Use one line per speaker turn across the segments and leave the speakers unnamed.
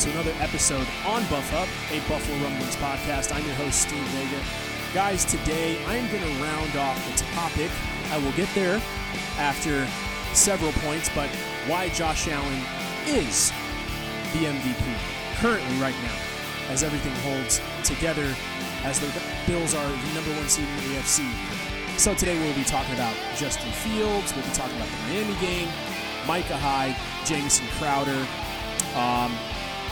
to another episode on Buff Up, a Buffalo Rumblings podcast. I'm your host, Steve Vega. Guys, today I am going to round off the topic. I will get there after several points, but why Josh Allen is the MVP currently right now, as everything holds together, as the Bills are the number one seed in the AFC. So today we'll be talking about Justin Fields, we'll be talking about the Miami game, Micah Hyde, Jamison Crowder, um,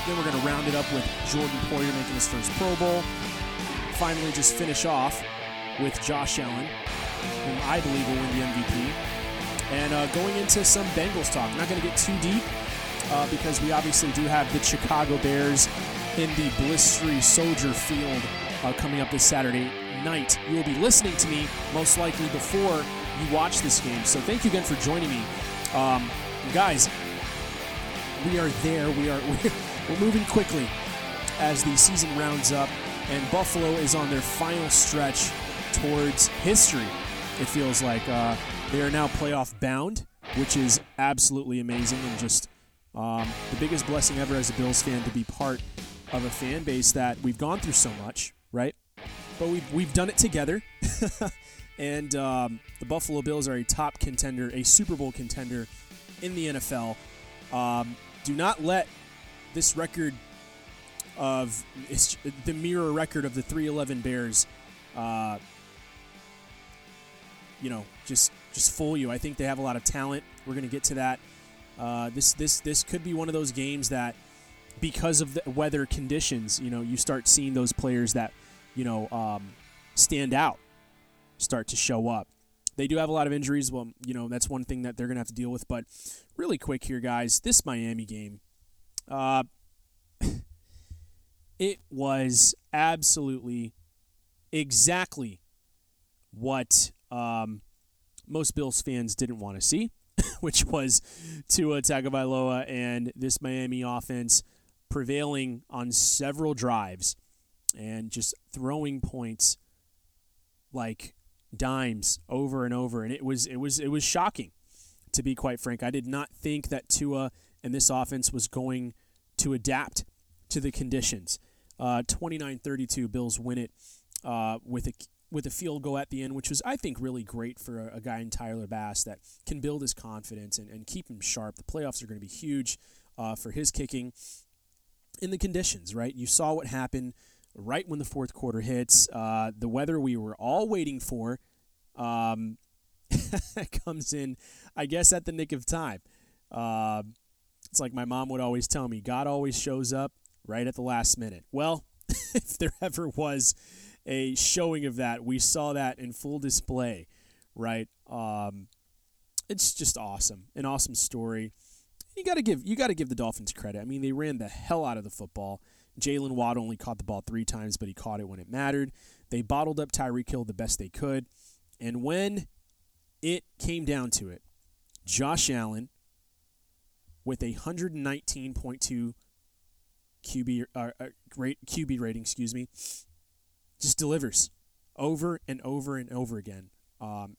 then we're going to round it up with Jordan Poyer making his first Pro Bowl. Finally, just finish off with Josh Allen, whom I believe will win the MVP. And uh, going into some Bengals talk. I'm not going to get too deep uh, because we obviously do have the Chicago Bears in the blistery Soldier Field uh, coming up this Saturday night. You will be listening to me most likely before you watch this game. So thank you again for joining me. Um, guys, we are there. We are we're, moving quickly as the season rounds up, and Buffalo is on their final stretch towards history. It feels like uh, they are now playoff bound, which is absolutely amazing and just um, the biggest blessing ever as a Bills fan to be part of a fan base that we've gone through so much, right? But we've we've done it together. and um, the Buffalo Bills are a top contender, a Super Bowl contender in the NFL. Um, do not let this record of the mirror record of the 311 Bears, uh, you know, just just fool you. I think they have a lot of talent. We're going to get to that. Uh, this this this could be one of those games that, because of the weather conditions, you know, you start seeing those players that, you know, um, stand out, start to show up. They do have a lot of injuries. Well, you know, that's one thing that they're going to have to deal with. But really quick here, guys, this Miami game, uh, it was absolutely exactly what um, most Bills fans didn't want to see, which was Tua Tagovailoa and this Miami offense prevailing on several drives and just throwing points like dimes over and over, and it was it was it was shocking, to be quite frank. I did not think that Tua and this offense was going to adapt to the conditions. Uh, 29-32, Bills win it uh, with a with a field goal at the end, which was I think really great for a, a guy in Tyler Bass that can build his confidence and, and keep him sharp. The playoffs are going to be huge uh, for his kicking in the conditions. Right, you saw what happened right when the fourth quarter hits. Uh, the weather we were all waiting for um, comes in, I guess, at the nick of time. Uh, it's like my mom would always tell me God always shows up right at the last minute. Well, if there ever was a showing of that, we saw that in full display, right? Um, it's just awesome, an awesome story. You got to give you got to give the Dolphins credit. I mean, they ran the hell out of the football. Jaylen Waddle only caught the ball three times, but he caught it when it mattered. They bottled up Tyreek Hill the best they could. And when it came down to it, Josh Allen, with a 119.2 QB, uh, uh, QB rating, excuse me, just delivers over and over and over again. Um,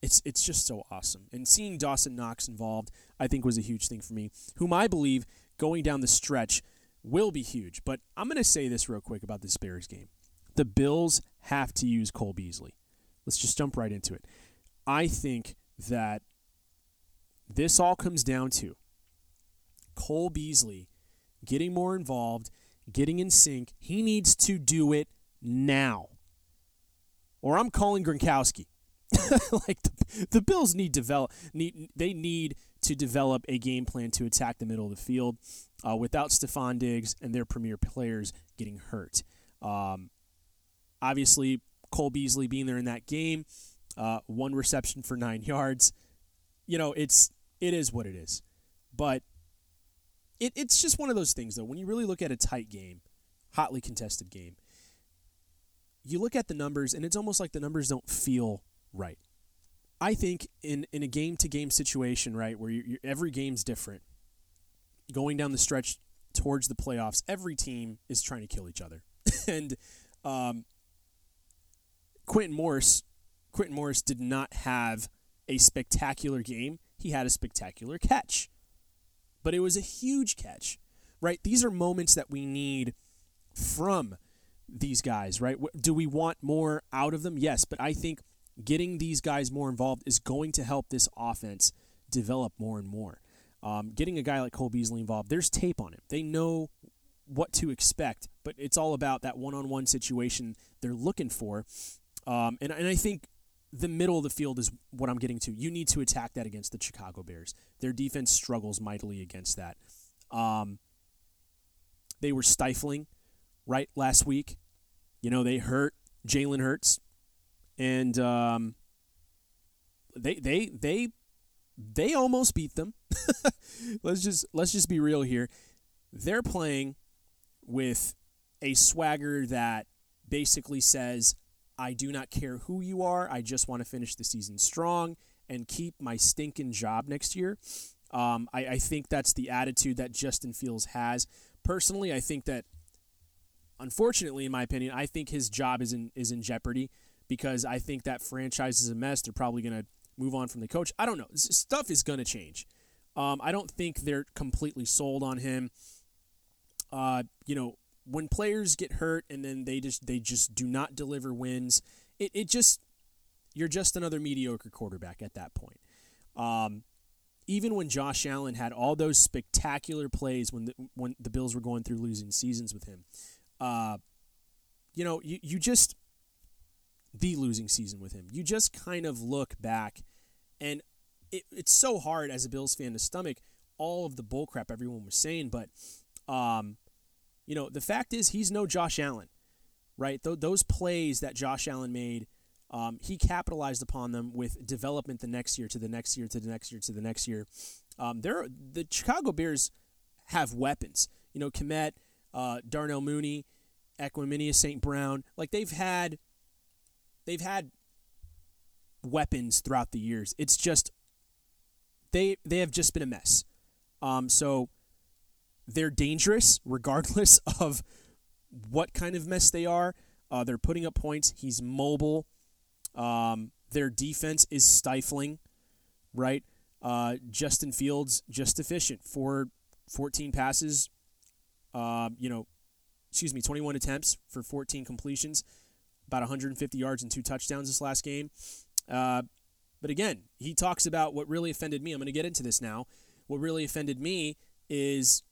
it's it's just so awesome. And seeing Dawson Knox involved, I think, was a huge thing for me. Whom I believe going down the stretch will be huge. But I'm going to say this real quick about this Bears game. The Bills have to use Cole Beasley. Let's just jump right into it. I think that this all comes down to Cole Beasley getting more involved, getting in sync. He needs to do it now. Or I'm calling Gronkowski. like the, the Bills need develop need they need to develop a game plan to attack the middle of the field uh, without Stefon Diggs and their premier players getting hurt. Um, obviously, Cole Beasley being there in that game, uh, one reception for nine yards. You know, it's it is what it is, but it, it's just one of those things though. When you really look at a tight game, hotly contested game, you look at the numbers and it's almost like the numbers don't feel right. I think in in a game to game situation, right, where you, you, every game's different, going down the stretch towards the playoffs, every team is trying to kill each other. and um, Quintin Morris, Quintin Morris did not have a spectacular game. He had a spectacular catch, but it was a huge catch, right? These are moments that we need from these guys, right? Do we want more out of them? Yes, but I think getting these guys more involved is going to help this offense develop more and more. Um, getting a guy like Cole Beasley involved, there's tape on him. They know what to expect, but it's all about that one-on-one situation they're looking for. Um, and, and I think the middle of the field is what I'm getting to. You need to attack that against the Chicago Bears. Their defense struggles mightily against that. Um, they were stifling right last week. You know, they hurt Jalen Hurts, and um, they they they they almost beat them. let's just let's just be real here. They're playing with a swagger that basically says, "I do not care who you are. I just want to finish the season strong and keep my stinking job next year." Um, I, I think that's the attitude that Justin Fields has. Personally, I think that unfortunately, in my opinion, I think his job is in is in jeopardy because I think that franchise is a mess. They're probably going to move on from the coach. I don't know. Stuff is going to change. Um, I don't think they're completely sold on him. Uh, you know, when players get hurt and then they just they just do not deliver wins, it, it just you're just another mediocre quarterback at that point. Um, even when Josh Allen had all those spectacular plays when the, when the Bills were going through losing seasons with him, uh, you know, you, you just, the losing season with him, you just kind of look back and it, it's so hard as a Bills fan to stomach all of the bullcrap everyone was saying. But, um, you know, the fact is he's no Josh Allen, right? Th- those plays that Josh Allen made, um, he capitalized upon them with development the next year to the next year to the next year to the next year. Um, there, the Chicago Bears have weapons. You know, Kmet, uh, Darnell Mooney, Equanimeous St. Brown. Like they've had, they've had weapons throughout the years. It's just they they have just been a mess. Um, so they're dangerous regardless of what kind of mess they are. Uh, they're putting up points. He's mobile. Um, their defense is stifling, right? Uh, Justin Fields just efficient for 14 passes, um, you know, excuse me, 21 attempts for 14 completions, about 150 yards and two touchdowns this last game. Uh, but again, he talks about what really offended me. I'm going to get into this now. What really offended me is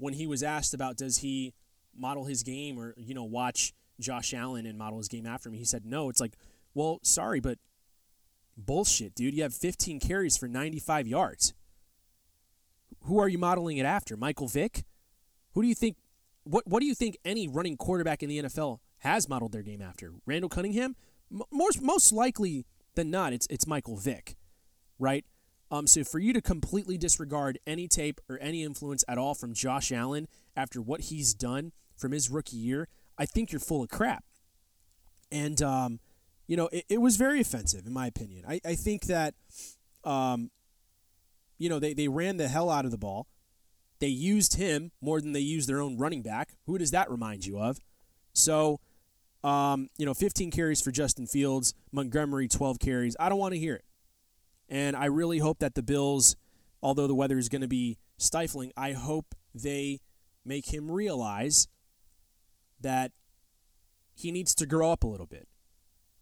when he was asked about does he model his game or you know watch Josh Allen and model his game after him, He said no. It's like, well, sorry, but bullshit, dude. You have 15 carries for 95 yards. Who are you modeling it after? Michael Vick? Who do you think? What What do you think any running quarterback in the NFL has modeled their game after? Randall Cunningham? Most most likely than not, it's it's Michael Vick, right? Um, so for you to completely disregard any tape or any influence at all from Josh Allen after what he's done from his rookie year, I think you're full of crap. And um, you know, it, it was very offensive in my opinion. I, I think that um, you know, they, they ran the hell out of the ball. They used him more than they used their own running back. Who does that remind you of? So, um, you know, 15 carries for Justin Fields, Montgomery 12 carries. I don't want to hear it. And I really hope that the Bills, although the weather is going to be stifling, I hope they make him realize that he needs to grow up a little bit.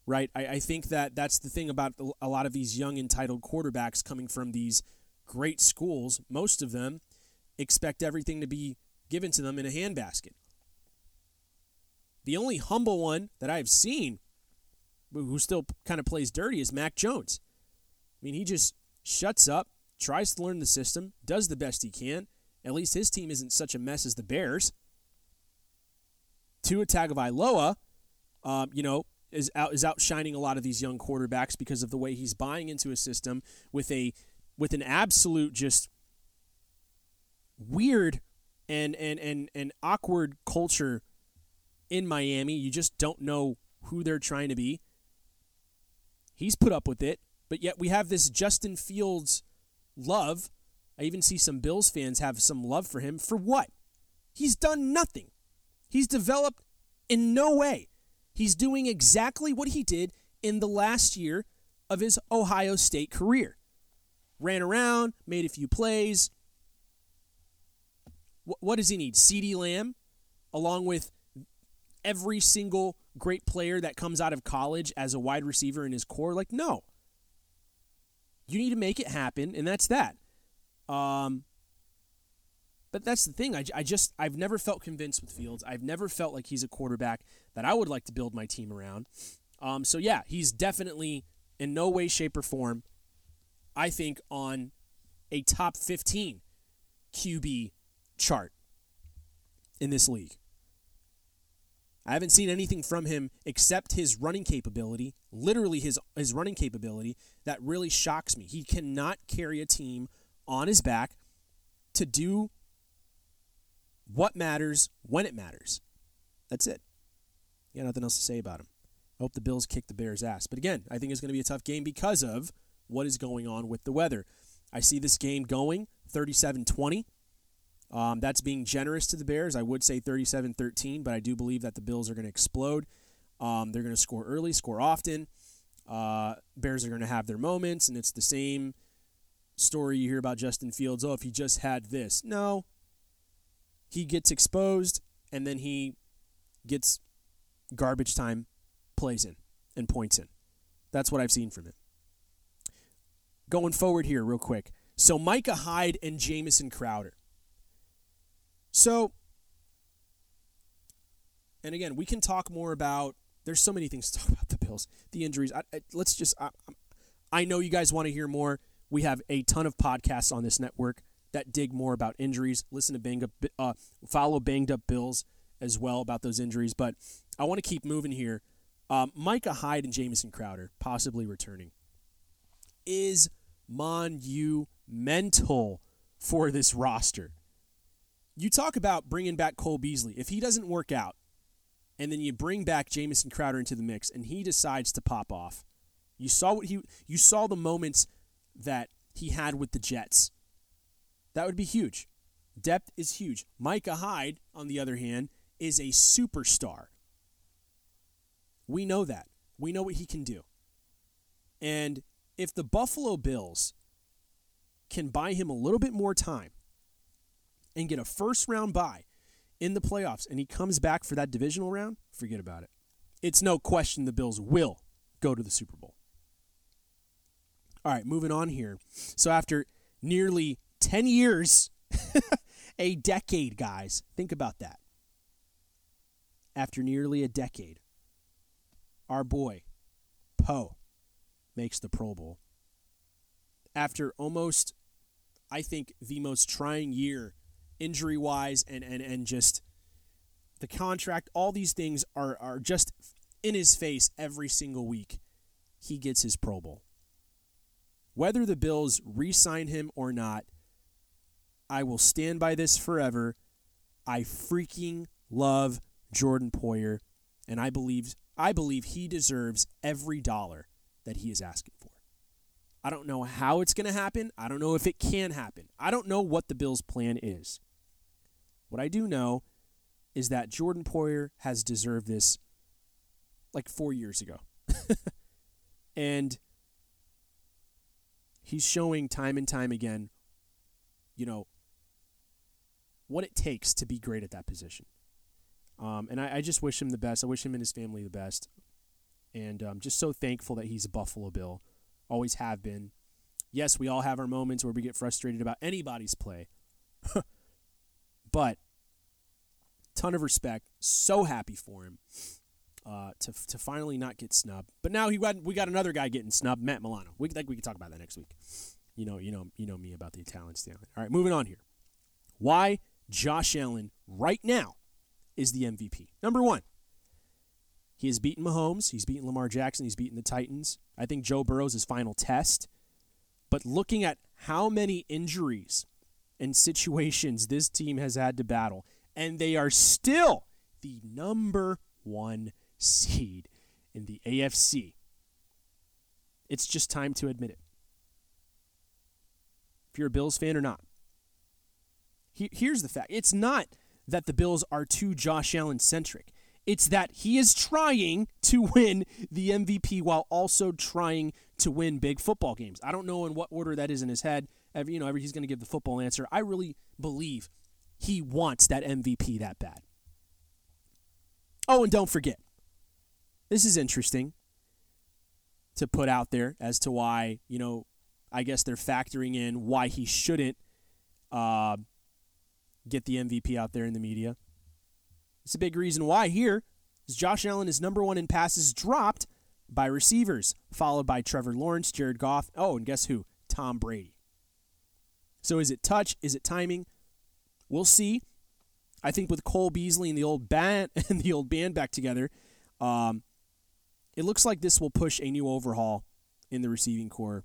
Right? I, I think that that's the thing about a lot of these young entitled quarterbacks coming from these great schools. Most of them expect everything to be given to them in a handbasket. The only humble one that I've seen who still kind of plays dirty is Mac Jones. I mean, he just shuts up, tries to learn the system, does the best he can. At least his team isn't such a mess as the Bears. Tua Tagovailoa, um, you know, is out is outshining a lot of these young quarterbacks because of the way he's buying into a system with a with an absolute just weird and and and, and awkward culture in Miami. You just don't know who they're trying to be. He's put up with it, but yet we have this Justin Fields love. I even see some Bills fans have some love for him. For what? He's done nothing. He's developed In no way. He's doing exactly what he did in the last year of his Ohio State career. Ran around, made a few plays. What, does he need? CeeDee Lamb, along with every single great player that comes out of college as a wide receiver in his core? Like, no. You need to make it happen, and that's that. Um, but that's the thing. I, I just, I've never felt convinced with Fields. I've never felt like he's a quarterback that I would like to build my team around. Um, so, yeah, he's definitely in no way, shape, or form, I think, on a top 15 QB chart in this league. I haven't seen anything from him except his running capability, literally his his running capability that really shocks me. He cannot carry a team on his back to do what matters when it matters. That's it. You got nothing else to say about him. I hope the Bills kick the Bears' ass. But again, I think it's going to be a tough game because of what is going on with the weather. I see this game going 37 20. Um, that's being generous to the Bears. I would say 37 13, but I do believe that the Bills are going to explode. Um, they're going to score early, score often. Uh, Bears are going to have their moments, and it's the same story you hear about Justin Fields. Oh, if he just had this. No. He gets exposed, and then he gets garbage time plays in and points in. That's what I've seen from him. Going forward here, real quick. So Micah Hyde and Jamison Crowder. So, and again, we can talk more about. There's so many things to talk about the Bills, the injuries. I, I, let's just. I, I know you guys want to hear more. We have a ton of podcasts on this network that dig more about injuries. Listen to Banged Up, uh, follow Banged Up Bills as well about those injuries. But I want to keep moving here. Um, Micah Hyde and Jamison Crowder possibly returning is monumental for this roster you talk about bringing back Cole Beasley. If he doesn't work out, and then you bring back Jamison Crowder into the mix, and he decides to pop off, you saw what he you saw the moments that he had with the Jets. That would be huge. Depth is huge. Micah Hyde, on the other hand, is a superstar. We know that. We know what he can do. And if the Buffalo Bills can buy him a little bit more time, and get a first round bye in the playoffs and he comes back for that divisional round, forget about it. It's no question the Bills will go to the Super Bowl. All right, moving on here. So after nearly 10 years, a decade, guys, think about that. After nearly a decade, our boy, Poe, makes the Pro Bowl. After almost, I think, the most trying year injury wise and, and, and just the contract, all these things are, are just in his face every single week. He gets his Pro Bowl. Whether the Bills re sign him or not, I will stand by this forever. I freaking love Jordan Poyer, and I believe I believe he deserves every dollar that he is asking for. I don't know how it's going to happen. I don't know if it can happen. I don't know what the Bills' plan is. What I do know is that Jordan Poyer has deserved this like four years ago. and he's showing time and time again, you know, what it takes to be great at that position. Um, and I, I, just wish him the best. I wish him and his family the best. And I'm um, just so thankful that he's a Buffalo Bill. Always have been. Yes, we all have our moments where we get frustrated about anybody's play. But ton of respect. So happy for him uh, to to finally not get snubbed. But now he got we got another guy getting snubbed, Matt Milano. We think we can talk about that next week. You know, you know, you know me about the Italian Stallion. All right, moving on here. Why Josh Allen right now is the MVP? Number one, he has beaten Mahomes. He's beaten Lamar Jackson. He's beaten the Titans. I think Joe Burrow's his final test. But looking at how many injuries and situations this team has had to battle, and they are still the number one seed in the AFC. It's just time to admit it. If you're a Bills fan or not. Here's the fact it's not that the Bills are too Josh Allen centric, It's that he is trying to win the MVP while also trying to win big football games. I don't know in what order that is in his head. Every, you know, every, he's going to give the football answer. I really believe he wants that MVP that bad. Oh, and don't forget, this is interesting to put out there as to why, you know, I guess they're factoring in why he shouldn't uh, get the MVP out there in the media. It's a big reason why here is Josh Allen is number one in passes dropped by receivers, followed by Trevor Lawrence, Jared Goff. Oh, and guess who? Tom Brady. So is it touch? Is it timing? We'll see. I think with Cole Beasley and the old band and the old band back together, um, it looks like this will push a new overhaul in the receiving core.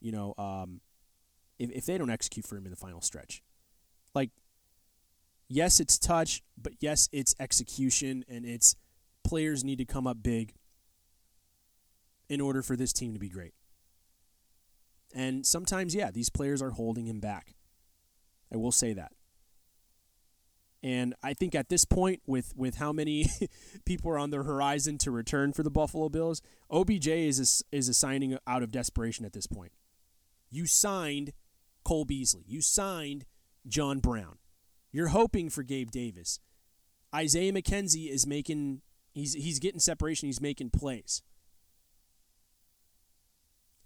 You know, um, if if they don't execute for him in the final stretch, like yes, it's touch, but yes, it's execution, and it's players need to come up big in order for this team to be great. And sometimes, yeah, these players are holding him back. I will say that. And I think at this point, with with how many people are on the horizon to return for the Buffalo Bills, OBJ is a, is a signing out of desperation at this point. You signed Cole Beasley. You signed John Brown. You're hoping for Gabe Davis. Isaiah McKenzie is making he's he's getting separation, he's making plays.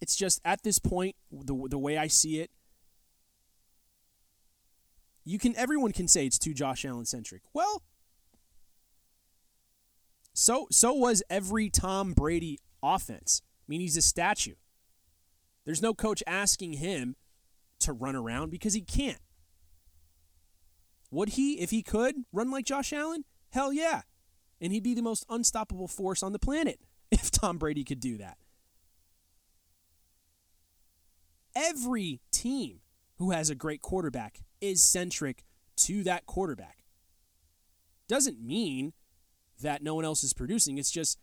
It's just at this point the the way I see it you can everyone can say it's too Josh Allen centric. Well, so so was every Tom Brady offense. I mean, he's a statue. There's no coach asking him to run around because he can't. Would he, if he could, run like Josh Allen? Hell yeah. And he'd be the most unstoppable force on the planet if Tom Brady could do that. Every team who has a great quarterback is centric to that quarterback. Doesn't mean that no one else is producing. It's just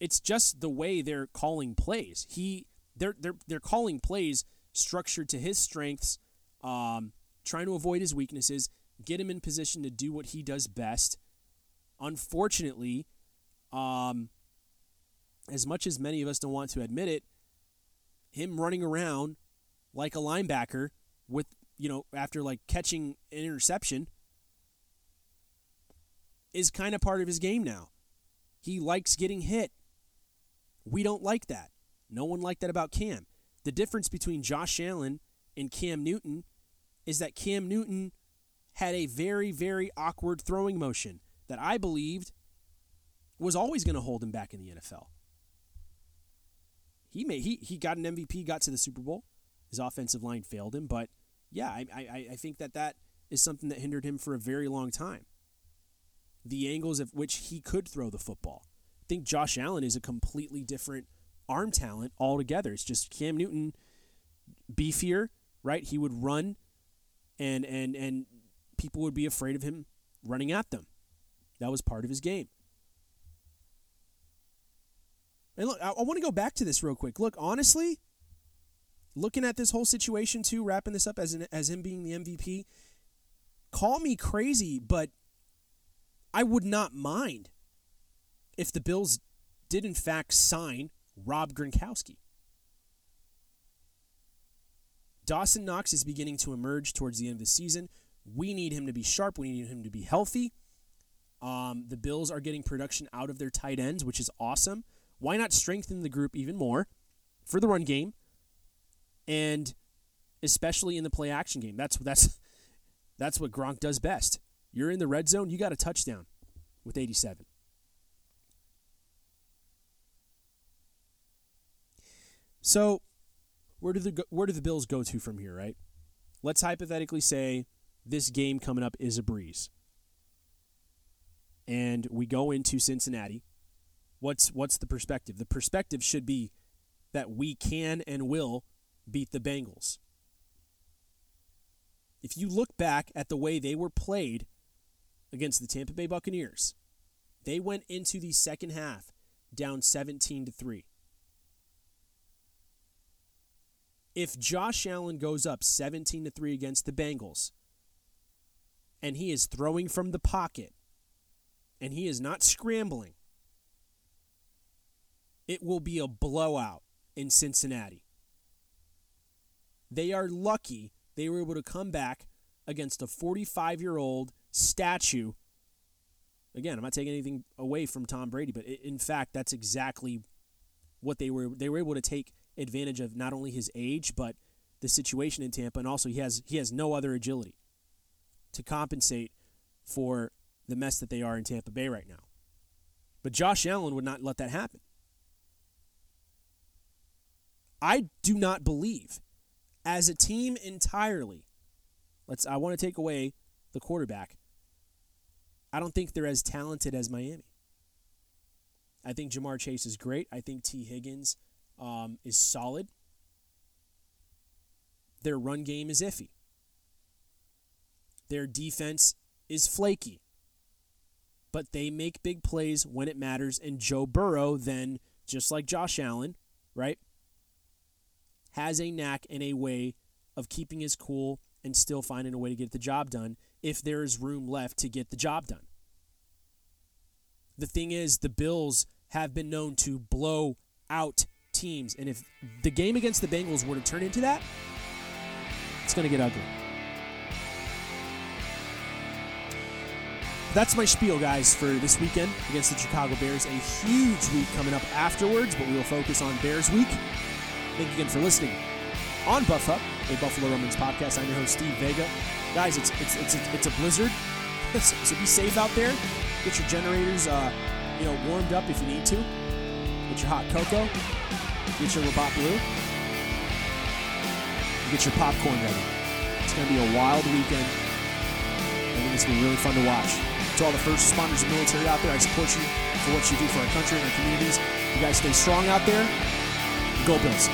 it's just the way they're calling plays. He they're they're they're calling plays structured to his strengths, um, trying to avoid his weaknesses, get him in position to do what he does best. Unfortunately, um, as much as many of us don't want to admit it, him running around like a linebacker with you know after like catching an interception is kind of part of his game now. He likes getting hit. We don't like that. No one liked that about Cam. The difference between Josh Allen and Cam Newton is that Cam Newton had a very, very awkward throwing motion that I believed was always going to hold him back in the NFL. He made he he got an MVP, got to the Super Bowl. His offensive line failed him, but yeah, I, I, I think that that is something that hindered him for a very long time. The angles of which he could throw the football. I think Josh Allen is a completely different arm talent altogether. It's just Cam Newton beefier, right? He would run and and and people would be afraid of him running at them. That was part of his game. And look, I, I want to go back to this real quick. Look, honestly, looking at this whole situation too, wrapping this up as an, as him being the MVP, call me crazy, but I would not mind if the Bills did in fact sign Rob Gronkowski. Dawson Knox is beginning to emerge towards the end of the season. We need him to be sharp. We need him to be healthy. Um, the Bills are getting production out of their tight ends, which is awesome. Why not strengthen the group even more for the run game? and especially in the play action game. That's that's that's what Gronk does best. You're in the red zone, you got a touchdown with 87. So, where do the where do the Bills go to from here, right? Let's hypothetically say this game coming up is a breeze. And we go into Cincinnati. What's what's the perspective? The perspective should be that we can and will beat the Bengals. If you look back at the way they were played against the Tampa Bay Buccaneers, they went into the second half down 17 to 3. If Josh Allen goes up 17 to 3 against the Bengals and he is throwing from the pocket and he is not scrambling, it will be a blowout in Cincinnati. They are lucky they were able to come back against a 45 year old statue. Again, I'm not taking anything away from Tom Brady, but in fact, that's exactly what they were. They were able to take advantage of not only his age, but the situation in Tampa, and also he has he has no other agility to compensate for the mess that they are in Tampa Bay right now. But Josh Allen would not let that happen. I do not believe, as a team entirely, let's I want to take away the quarterback. I don't think they're as talented as Miami. I think Ja'Marr Chase is great. I think Tee Higgins um, is solid. Their run game is iffy. Their defense is flaky. But they make big plays when it matters. And Joe Burrow, then, just like Josh Allen, right, has a knack and a way of keeping his cool and still finding a way to get the job done if there is room left to get the job done. The thing is, the Bills have been known to blow out teams. And if the game against the Bengals were to turn into that, it's going to get ugly. That's my spiel, guys, for this weekend against the Chicago Bears. A huge week coming up afterwards, but we will focus on Bears week. Thank you again for listening on Buff Up, a Buffalo Rumblings podcast. I'm your host, Steve Vega. Guys, it's it's it's a, it's a blizzard, so be safe out there. Get your generators, uh, you know, warmed up if you need to. Get your hot cocoa. Get your Labatt Blue. Get your popcorn ready. It's going to be a wild weekend. I think it's going to be really fun to watch. To all the first responders and military out there, I support you for what you do for our country and our communities. You guys stay strong out there. Go Bills.